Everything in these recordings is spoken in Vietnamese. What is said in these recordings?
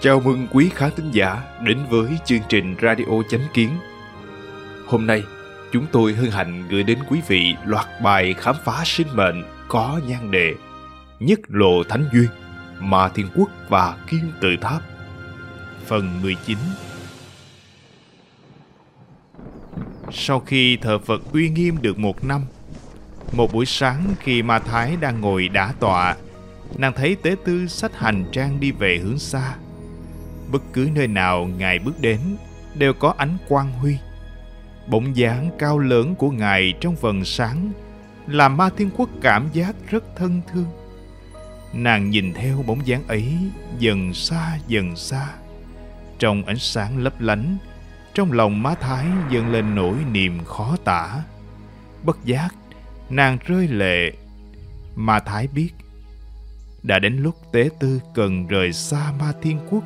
Chào mừng quý khán thính giả đến với chương trình Radio Chánh Kiến. Hôm nay, chúng tôi hân hạnh gửi đến quý vị loạt bài khám phá sinh mệnh có nhan đề Nhất lộ Thánh Duyên, Ma Thiên Quốc và Kim Tự Tháp. Phần 19 Sau khi thờ Phật uy nghiêm được một năm, một buổi sáng khi Ma Thái đang ngồi đả tọa, nàng thấy tế tư sách hành trang đi về hướng xa. Bất cứ nơi nào ngài bước đến đều có ánh quang huy. Bóng dáng cao lớn của ngài trong vầng sáng làm ma thiên quốc cảm giác rất thân thương. Nàng nhìn theo bóng dáng ấy dần xa dần xa. Trong ánh sáng lấp lánh trong lòng má thái dâng lên nỗi niềm khó tả bất giác nàng rơi lệ mà thái biết đã đến lúc tế tư cần rời xa ma thiên quốc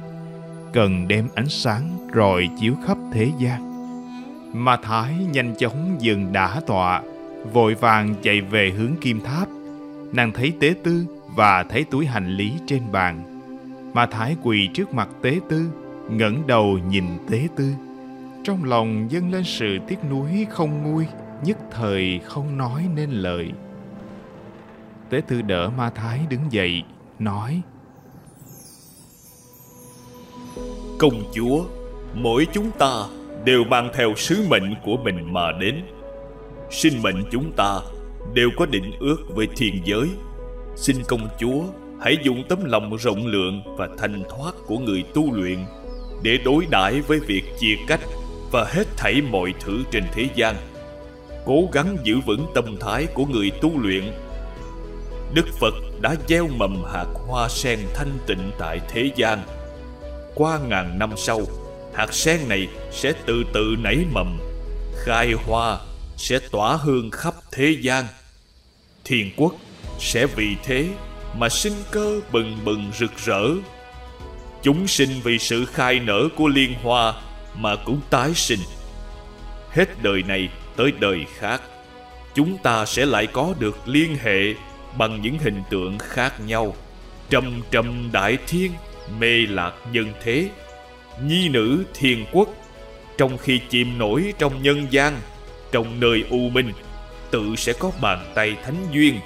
cần đem ánh sáng rọi chiếu khắp thế gian. Ma Thái nhanh chóng dừng đả tọa, vội vàng chạy về hướng kim tháp. Nàng thấy tế tư và thấy túi hành lý trên bàn. Ma Thái quỳ trước mặt tế tư, ngẩng đầu nhìn tế tư. Trong lòng dâng lên sự tiếc nuối không nguôi, nhất thời không nói nên lời. Tế tư đỡ Ma Thái đứng dậy, nói Công chúa, mỗi chúng ta đều mang theo sứ mệnh của mình mà đến. Sinh mệnh chúng ta đều có định ước với thiên giới. Xin công chúa hãy dùng tấm lòng rộng lượng và thanh thoát của người tu luyện để đối đãi với việc chia cách và hết thảy mọi thứ trên thế gian. Cố gắng giữ vững tâm thái của người tu luyện. Đức Phật đã gieo mầm hạt hoa sen thanh tịnh tại thế gian – qua ngàn năm sau, hạt sen này sẽ từ từ nảy mầm, khai hoa, sẽ tỏa hương khắp thế gian thiên quốc sẽ vì thế mà sinh cơ bừng bừng rực rỡ chúng sinh vì sự khai nở của liên hoa mà cũng tái sinh. Hết đời này tới đời khác, chúng ta sẽ lại có được liên hệ bằng những hình tượng khác nhau. Trầm trầm đại thiên, mê lạc nhân thế, nhi nữ thiên quốc. Trong khi chìm nổi trong nhân gian, trong nơi u minh, tự sẽ có bàn tay thánh duyên.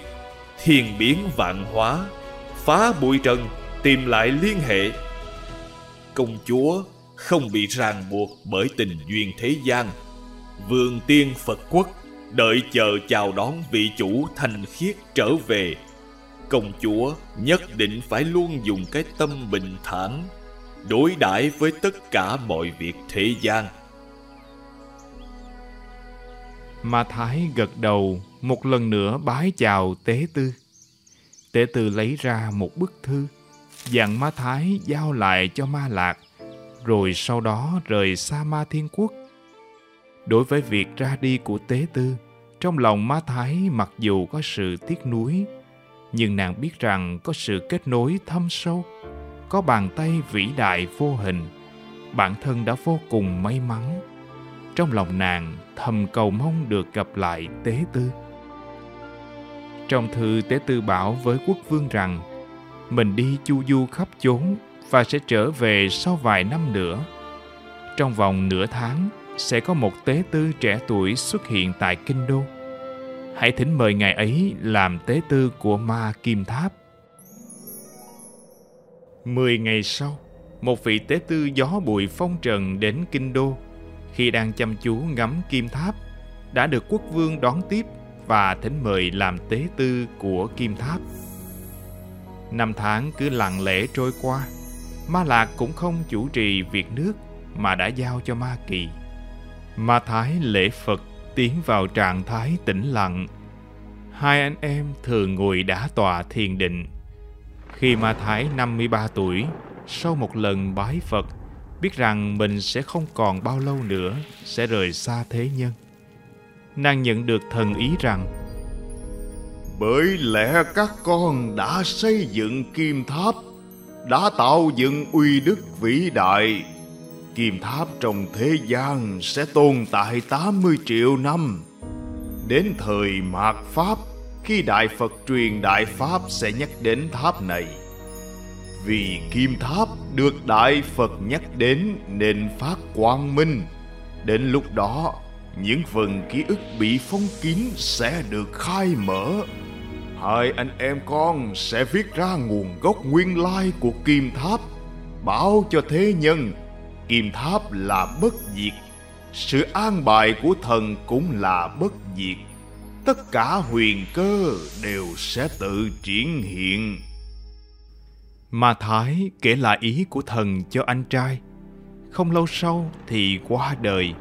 Thiên biến vạn hóa, phá bụi trần, tìm lại liên hệ. Công chúa không bị ràng buộc bởi tình duyên thế gian. Vườn tiên phật quốc đợi chờ chào đón vị chủ thành khiết trở về. Công chúa nhất định phải luôn dùng cái tâm bình thản đối đãi với tất cả mọi việc thế gian. Ma thái gật đầu, một lần nữa bái chào tế tư. Tế tư lấy ra một bức thư, dặn ma thái giao lại cho ma lạc rồi sau đó rời xa ma thiên quốc. Đối với việc ra đi của tế tư, trong lòng ma thái mặc dù có sự tiếc nuối, nhưng nàng biết rằng có sự kết nối thâm sâu, có bàn tay vĩ đại vô hình, bản thân đã vô cùng may mắn. Trong lòng nàng, thầm cầu mong được gặp lại tế tư. Trong thư tế tư bảo với quốc vương rằng, mình đi chu du khắp chốn và sẽ trở về sau vài năm nữa trong vòng nửa tháng sẽ có một tế tư trẻ tuổi xuất hiện tại kinh đô hãy thỉnh mời ngài ấy làm tế tư của ma kim tháp. Mười ngày sau, một vị tế tư gió bụi phong trần đến kinh đô. Khi đang chăm chú ngắm kim tháp, đã được quốc vương đón tiếp và thỉnh mời làm tế tư của kim tháp. Năm tháng cứ lặng lẽ trôi qua, Ma Lạc cũng không chủ trì việc nước mà đã giao cho Ma Kỳ. Ma Thái lễ Phật tiến vào trạng thái tĩnh lặng. Hai anh em thường ngồi đã tọa thiền định. Khi Ma Thái 53 tuổi, sau một lần bái Phật, biết rằng mình sẽ không còn bao lâu nữa sẽ rời xa thế nhân. Nàng nhận được thần ý rằng Bởi lẽ các con đã xây dựng kim tháp, đã tạo dựng uy đức vĩ đại, kim tháp trong thế gian sẽ tồn tại 80 triệu năm. Đến thời mạt Pháp, khi Đại Phật truyền Đại Pháp sẽ nhắc đến tháp này. Vì kim tháp được Đại Phật nhắc đến nên phát quang minh. Đến lúc đó, những phần ký ức bị phong kín sẽ được khai mở. Hai anh em con sẽ viết ra nguồn gốc nguyên lai của kim tháp, báo cho thế nhân kim tháp là bất diệt. Sự an bài của thần cũng là bất diệt. Tất cả huyền cơ đều sẽ tự triển hiện. Ma Thái kể lại ý của thần cho anh trai. Không lâu sau thì qua đời.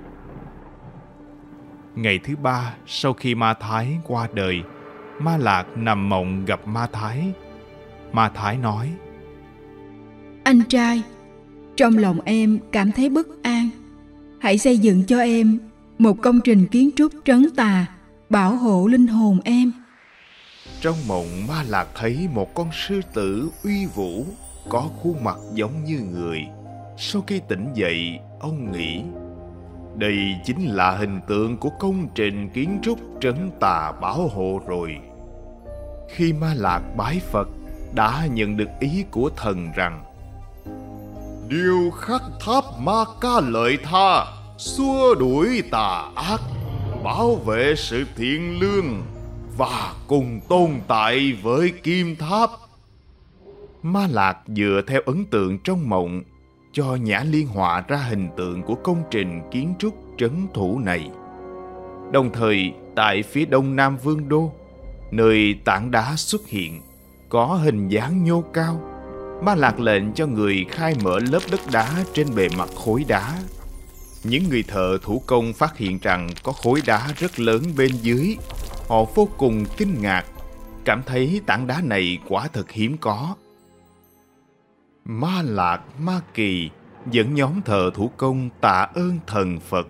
Ngày thứ ba sau khi Ma Thái qua đời, Ma Lạc nằm mộng gặp Ma Thái. Ma Thái nói, Anh trai, trong lòng em cảm thấy bất an. Hãy xây dựng cho em một công trình kiến trúc trấn tà, bảo hộ linh hồn em. Trong mộng Ma Lạc thấy một con sư tử uy vũ, có khuôn mặt giống như người. Sau khi tỉnh dậy, ông nghĩ đây chính là hình tượng của công trình kiến trúc trấn tà bảo hộ rồi. Khi Ma Lạc bái Phật, đã nhận được ý của thần rằng Điều khắc tháp Ma Ca Lợi Tha, xua đuổi tà ác, bảo vệ sự thiện lương và cùng tồn tại với kim tháp. Ma Lạc dựa theo ấn tượng trong mộng cho Nhã Liên họa ra hình tượng của công trình kiến trúc trấn thủ này. Đồng thời, tại phía đông nam vương đô, nơi tảng đá xuất hiện, có hình dáng nhô cao. Ma Lạc lệnh cho người khai mở lớp đất đá trên bề mặt khối đá. Những người thợ thủ công phát hiện rằng có khối đá rất lớn bên dưới. Họ vô cùng kinh ngạc, cảm thấy tảng đá này quả thật hiếm có Ma Lạc Ma Kỳ dẫn nhóm thợ thủ công tạ ơn thần Phật.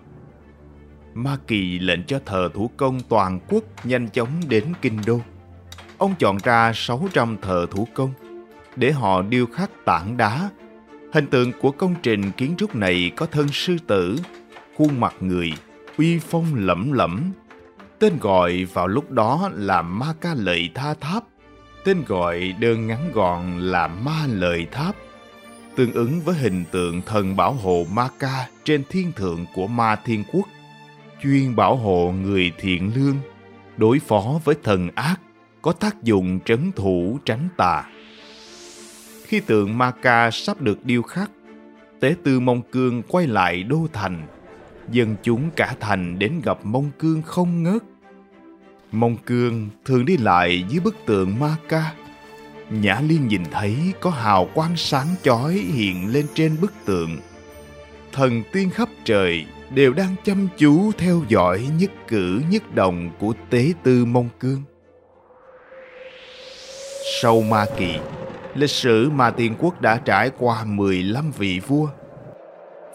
Ma Kỳ lệnh cho thợ thủ công toàn quốc nhanh chóng đến Kinh Đô. Ông chọn ra 600 thợ thủ công để họ điêu khắc tảng đá. Hình tượng của công trình kiến trúc này có thân sư tử, khuôn mặt người, uy phong lẫm lẫm. Tên gọi vào lúc đó là Ma Ca Lợi Tha Tháp Tên gọi đơn ngắn gọn là Ma Lợi Tháp, tương ứng với hình tượng thần bảo hộ Ma Ca trên thiên thượng của Ma Thiên Quốc, chuyên bảo hộ người thiện lương, đối phó với thần ác, có tác dụng trấn thủ tránh tà. Khi tượng Ma Ca sắp được điêu khắc, Tế Tư Mông Cương quay lại đô thành, dân chúng cả thành đến gặp Mông Cương không ngớt Mông Cương thường đi lại dưới bức tượng Ma Ca. Nhã Liên nhìn thấy có hào quang sáng chói hiện lên trên bức tượng. Thần tiên khắp trời đều đang chăm chú theo dõi nhất cử nhất động của tế tư Mông Cương. Sau Ma Kỳ, lịch sử Ma Tiên Quốc đã trải qua 15 vị vua.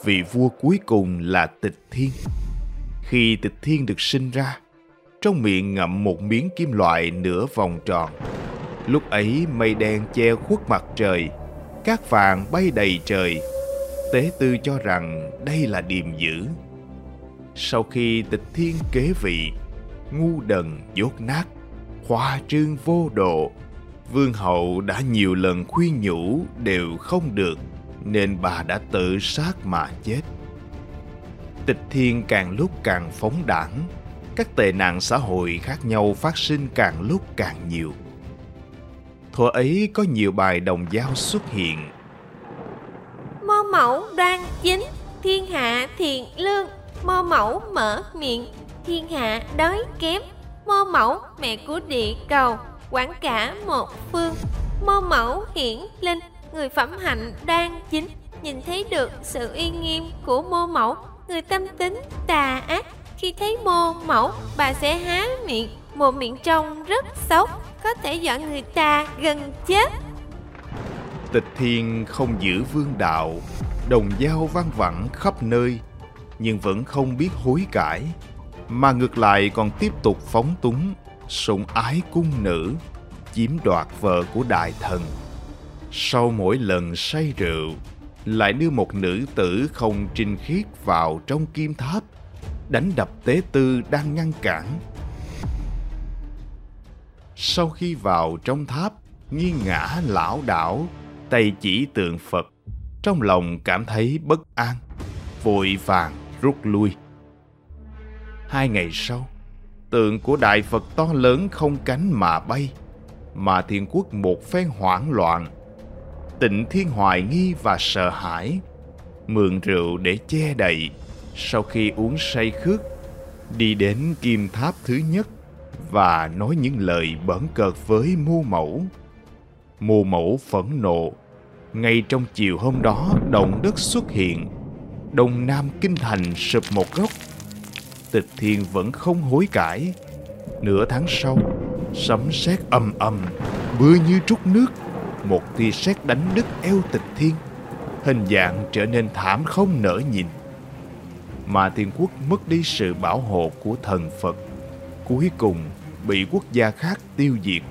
Vị vua cuối cùng là Tịch Thiên. Khi Tịch Thiên được sinh ra, trong miệng ngậm một miếng kim loại nửa vòng tròn. Lúc ấy mây đen che khuất mặt trời, cát vàng bay đầy trời. Tế tư cho rằng đây là điềm dữ. Sau khi tịch thiên kế vị, ngu đần dốt nát, khoa trương vô độ, vương hậu đã nhiều lần khuyên nhủ đều không được, nên bà đã tự sát mà chết. Tịch thiên càng lúc càng phóng đảng, các tệ nạn xã hội khác nhau phát sinh càng lúc càng nhiều. Thuở ấy có nhiều bài đồng dao xuất hiện. Mô mẫu đoan chính, thiên hạ thiện lương, mô mẫu mở miệng, thiên hạ đói kém, mô mẫu mẹ của địa cầu, quản cả một phương, mô mẫu hiển linh, người phẩm hạnh đoan chính, nhìn thấy được sự uy nghiêm của mô mẫu, người tâm tính tà ác. Khi thấy mô mẫu, bà sẽ há miệng, một miệng trong rất xấu, có thể dọa người ta gần chết. Tịch thiên không giữ vương đạo, đồng dao vang vẳng khắp nơi, nhưng vẫn không biết hối cải, mà ngược lại còn tiếp tục phóng túng, sủng ái cung nữ, chiếm đoạt vợ của đại thần. Sau mỗi lần say rượu, lại đưa một nữ tử không trinh khiết vào trong kim tháp, đánh đập tế tư đang ngăn cản. Sau khi vào trong tháp, nghiêng ngã lão đảo, tay chỉ tượng Phật, trong lòng cảm thấy bất an, vội vàng rút lui. Hai ngày sau, tượng của Đại Phật to lớn không cánh mà bay, mà thiên quốc một phen hoảng loạn. Tịnh Thiên hoài nghi và sợ hãi, mượn rượu để che đậy, sau khi uống say khước, đi đến kim tháp thứ nhất và nói những lời bẩn cợt với mô mẫu. Mô mẫu phẫn nộ, ngay trong chiều hôm đó động đất xuất hiện, đông nam kinh thành sụp một góc. Tịch thiên vẫn không hối cải. Nửa tháng sau, sấm sét ầm ầm, mưa như trút nước, một tia sét đánh đứt eo tịch thiên, hình dạng trở nên thảm không nỡ nhìn. Mà thiên quốc mất đi sự bảo hộ của thần Phật, cuối cùng bị quốc gia khác tiêu diệt.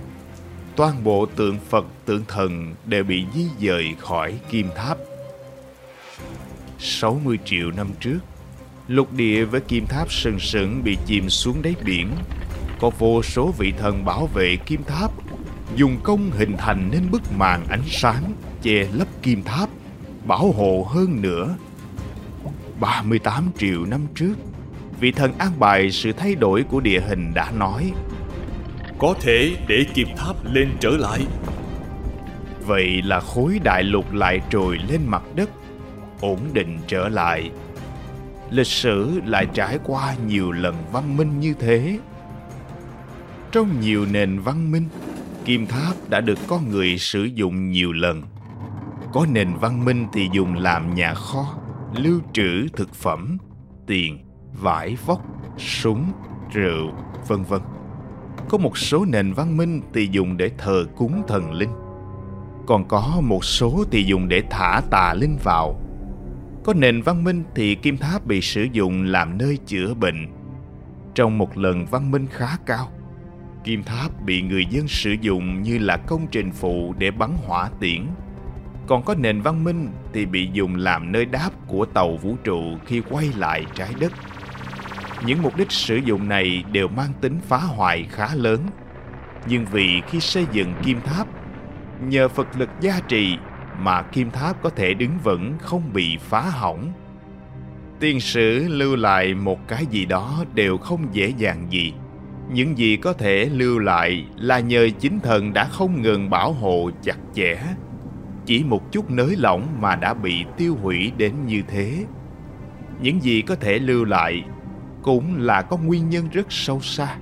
Toàn bộ tượng Phật, tượng thần đều bị di dời khỏi kim tháp. 60 triệu năm trước, lục địa với kim tháp sừng sững bị chìm xuống đáy biển. Có vô số vị thần bảo vệ kim tháp, dùng công hình thành nên bức màn ánh sáng che lấp kim tháp, bảo hộ hơn nữa. 38 triệu năm trước, vị thần an bài sự thay đổi của địa hình đã nói có thể để kim tháp lên trở lại Vậy là khối đại lục lại trồi lên mặt đất Ổn định trở lại. Lịch sử lại trải qua nhiều lần văn minh như thế. Trong nhiều nền văn minh Kim tháp đã được con người sử dụng nhiều lần. Có nền văn minh thì dùng làm nhà kho Lưu trữ thực phẩm Tiền, vải vóc, súng, rượu, vân vân. Có một số nền văn minh thì dùng để thờ cúng thần linh. Còn có một số thì dùng để thả tà linh vào có nền văn minh thì kim tháp bị sử dụng làm nơi chữa bệnh. Trong một lần văn minh khá cao kim tháp bị người dân sử dụng như là công trình phụ để bắn hỏa tiễn. Còn có nền văn minh thì bị dùng làm nơi đáp của tàu vũ trụ khi quay lại trái đất. Những mục đích sử dụng này đều mang tính phá hoại khá lớn. Nhưng vì khi xây dựng kim tháp, nhờ Phật lực gia trì mà kim tháp có thể đứng vững không bị phá hỏng. Tiên sử lưu lại một cái gì đó đều không dễ dàng gì. Những gì có thể lưu lại là nhờ chính thần đã không ngừng bảo hộ chặt chẽ. Chỉ một chút nới lỏng mà đã bị tiêu hủy đến như thế. Những gì có thể lưu lại cũng là có nguyên nhân rất sâu xa.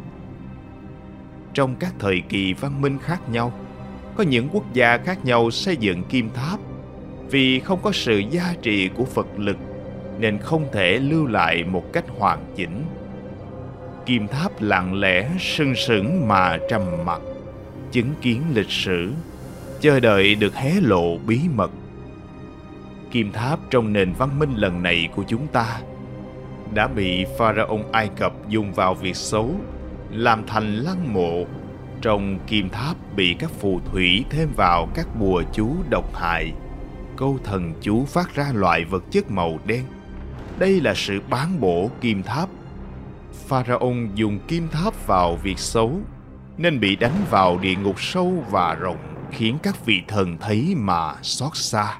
Trong các thời kỳ văn minh khác nhau, có những quốc gia khác nhau xây dựng kim tháp vì không có sự gia trì của Phật lực nên không thể lưu lại một cách hoàn chỉnh. Kim tháp lặng lẽ sừng sững mà trầm mặc, chứng kiến lịch sử, chờ đợi được hé lộ bí mật. Kim tháp trong nền văn minh lần này của chúng ta đã bị pharaoh Ai Cập dùng vào việc xấu, làm thành lăng mộ. Trong kim tháp bị các phù thủy thêm vào các bùa chú độc hại. Câu thần chú phát ra loại vật chất màu đen. Đây là sự bán bổ kim tháp. Pharaoh dùng kim tháp vào việc xấu, nên bị đánh vào địa ngục sâu và rộng khiến các vị thần thấy mà xót xa.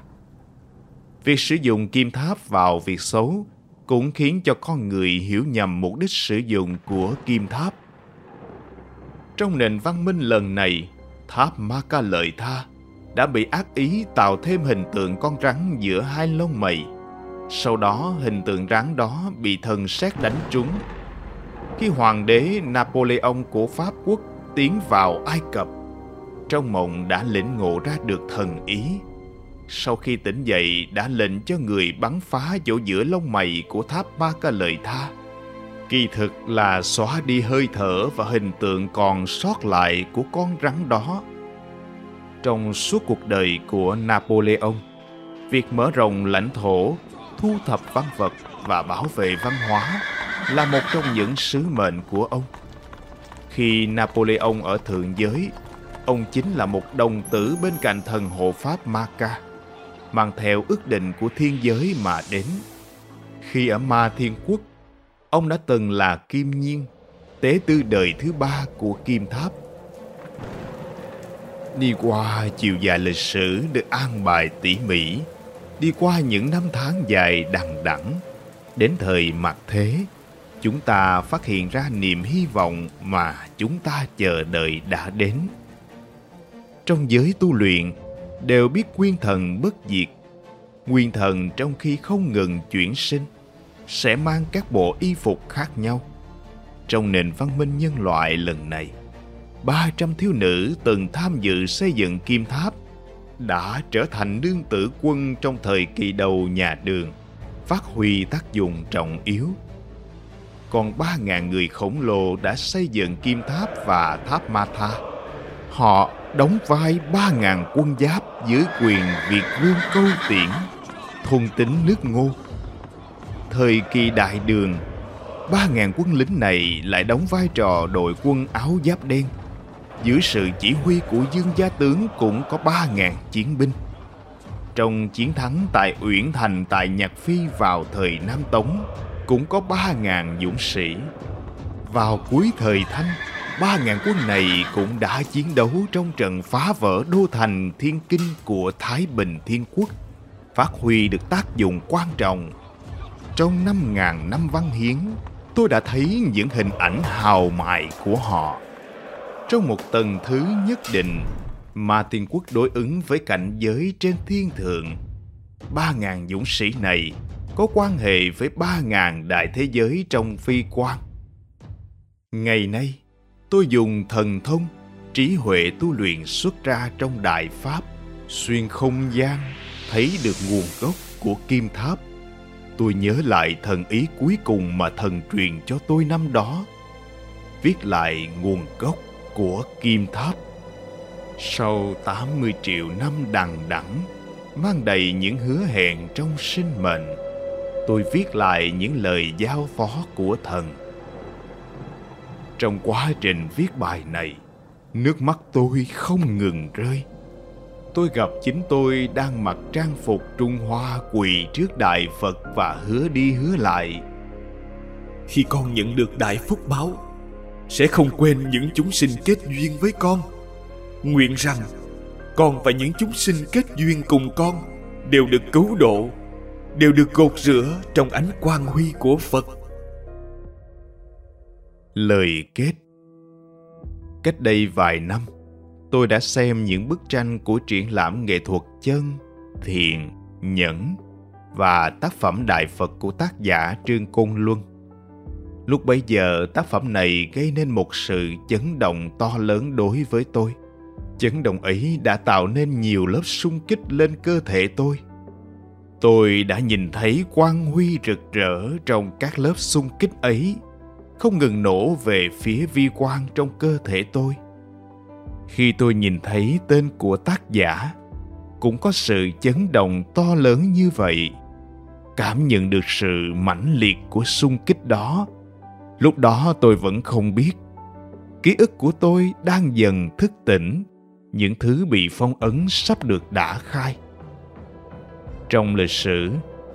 Việc sử dụng kim tháp vào việc xấu cũng khiến cho con người hiểu nhầm mục đích sử dụng của kim tháp. Trong nền văn minh lần này, tháp Ma Ca Lợi Tha đã bị ác ý tạo thêm hình tượng con rắn giữa hai lông mày. Sau đó hình tượng rắn đó bị thần sét đánh trúng. Khi hoàng đế Napoleon của Pháp quốc tiến vào Ai Cập, trong mộng đã lĩnh ngộ ra được thần ý sau khi tỉnh dậy đã lệnh cho người bắn phá chỗ giữa lông mày của tháp ba ca lợi tha. Kỳ thực là xóa đi hơi thở và hình tượng còn sót lại của con rắn đó. Trong suốt cuộc đời của Napoleon, việc mở rộng lãnh thổ, thu thập văn vật và bảo vệ văn hóa là một trong những sứ mệnh của ông. Khi Napoleon ở thượng giới, ông chính là một đồng tử bên cạnh thần hộ pháp Maka, mang theo ước định của thiên giới mà đến. Khi ở Ma Thiên Quốc, ông đã từng là Kim Nhiên, tế tư đời thứ ba của Kim Tháp. Đi qua chiều dài lịch sử được an bài tỉ mỉ, đi qua những năm tháng dài đằng đẵng, đến thời mặt thế, chúng ta phát hiện ra niềm hy vọng mà chúng ta chờ đợi đã đến. Trong giới tu luyện, đều biết nguyên thần bất diệt. Nguyên thần trong khi không ngừng chuyển sinh, sẽ mang các bộ y phục khác nhau. Trong nền văn minh nhân loại lần này, 300 thiếu nữ từng tham dự xây dựng kim tháp đã trở thành nương tử quân trong thời kỳ đầu nhà đường, phát huy tác dụng trọng yếu. Còn 3.000 người khổng lồ đã xây dựng kim tháp và tháp Ma Tha. Họ đóng vai 3.000 quân giáp dưới quyền Việt Vương Câu Tiễn, thôn tính nước ngô. Thời kỳ đại đường, 3.000 quân lính này lại đóng vai trò đội quân áo giáp đen. Dưới sự chỉ huy của Dương Gia Tướng cũng có 3.000 chiến binh. Trong chiến thắng tại Uyển Thành tại Nhạc Phi vào thời Nam Tống, cũng có 3.000 dũng sĩ. Vào cuối thời Thanh, ba ngàn quân này cũng đã chiến đấu trong trận phá vỡ đô thành thiên kinh của Thái Bình Thiên Quốc, phát huy được tác dụng quan trọng. Trong năm ngàn năm văn hiến, tôi đã thấy những hình ảnh hào mại của họ. Trong một tầng thứ nhất định mà Thiên Quốc đối ứng với cảnh giới trên thiên thượng. Ba ngàn dũng sĩ này có quan hệ với ba ngàn đại thế giới trong phi quan. Ngày nay, tôi dùng thần thông trí huệ tu luyện xuất ra trong đại pháp xuyên không gian thấy được nguồn gốc của kim tháp tôi nhớ lại thần ý cuối cùng mà thần truyền cho tôi năm đó. Viết lại nguồn gốc của kim tháp. Sau 80 triệu năm đằng đẵng mang đầy những hứa hẹn trong sinh mệnh tôi viết lại những lời giao phó của thần. Trong quá trình viết bài này, nước mắt tôi không ngừng rơi. Tôi gặp chính tôi đang mặc trang phục Trung Hoa quỳ trước Đại Phật và hứa đi hứa lại. Khi con nhận được đại phúc báo, sẽ không quên những chúng sinh kết duyên với con. Nguyện rằng con và những chúng sinh kết duyên cùng con đều được cứu độ, đều được gột rửa trong ánh quang huy của Phật. Lời kết Cách đây vài năm, tôi đã xem những bức tranh của triển lãm nghệ thuật chân, thiện, nhẫn và tác phẩm Đại Phật của tác giả Trương Côn Luân. Lúc bấy giờ, tác phẩm này gây nên một sự chấn động to lớn đối với tôi. Chấn động ấy đã tạo nên nhiều lớp sung kích lên cơ thể tôi. Tôi đã nhìn thấy quang huy rực rỡ trong các lớp sung kích ấy không ngừng nổ về phía vi quan trong cơ thể tôi khi tôi nhìn thấy tên của tác giả, cũng có sự chấn động to lớn như vậy. Cảm nhận được sự mãnh liệt của xung kích đó. Lúc đó tôi vẫn không biết. Ký ức của tôi đang dần thức tỉnh. Những thứ bị phong ấn sắp được đã khai. Trong lịch sử,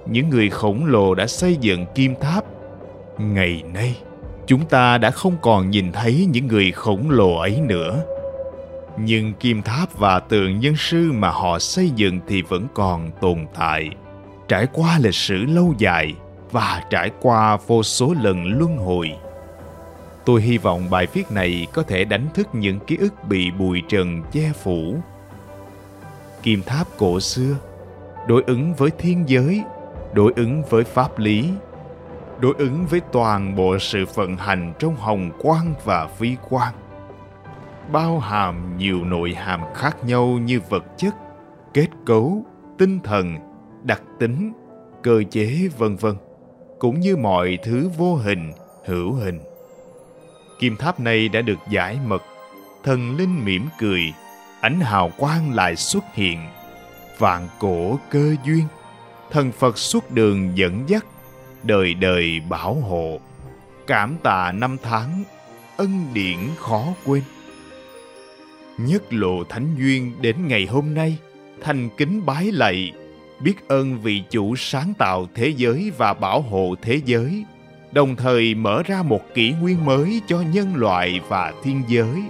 những người khổng lồ đã xây dựng kim tháp. Ngày nay, chúng ta đã không còn nhìn thấy những người khổng lồ ấy nữa nhưng kim tháp và tượng nhân sư mà họ xây dựng thì vẫn còn tồn tại. Trải qua lịch sử lâu dài và trải qua vô số lần luân hồi, tôi hy vọng bài viết này có thể đánh thức những ký ức bị bụi trần che phủ. Kim tháp cổ xưa, đối ứng với thiên giới, đối ứng với pháp lý, đối ứng với toàn bộ sự vận hành trong hồng quang và vi quang bao hàm nhiều nội hàm khác nhau như vật chất, kết cấu, tinh thần, đặc tính, cơ chế, vân vân, cũng như mọi thứ vô hình, hữu hình. Kim tháp này đã được giải mật, thần linh mỉm cười, ánh hào quang lại xuất hiện, vạn cổ cơ duyên, thần phật xuất đường dẫn dắt, đời đời bảo hộ, cảm tạ năm tháng, ân điển khó quên nhất lộ thánh duyên đến ngày hôm nay, thành kính bái lạy, biết ơn vị chủ sáng tạo thế giới và bảo hộ thế giới, đồng thời mở ra một kỷ nguyên mới cho nhân loại và thiên giới.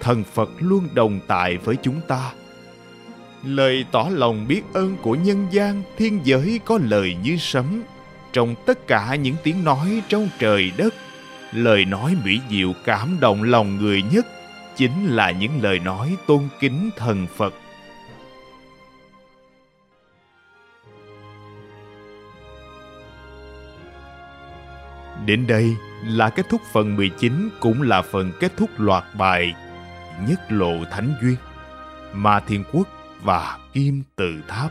Thần phật luôn đồng tại với chúng ta. Lời tỏ lòng biết ơn của nhân gian, thiên giới có lời như sấm, trong tất cả những tiếng nói trong trời đất, lời nói mỹ diệu cảm động lòng người nhất chính là những lời nói tôn kính thần phật Đến đây là kết thúc phần 19 cũng là phần kết thúc loạt bài Nhất Lộ Thánh Duyên, Ma Thiên Quốc và Kim Tự Tháp.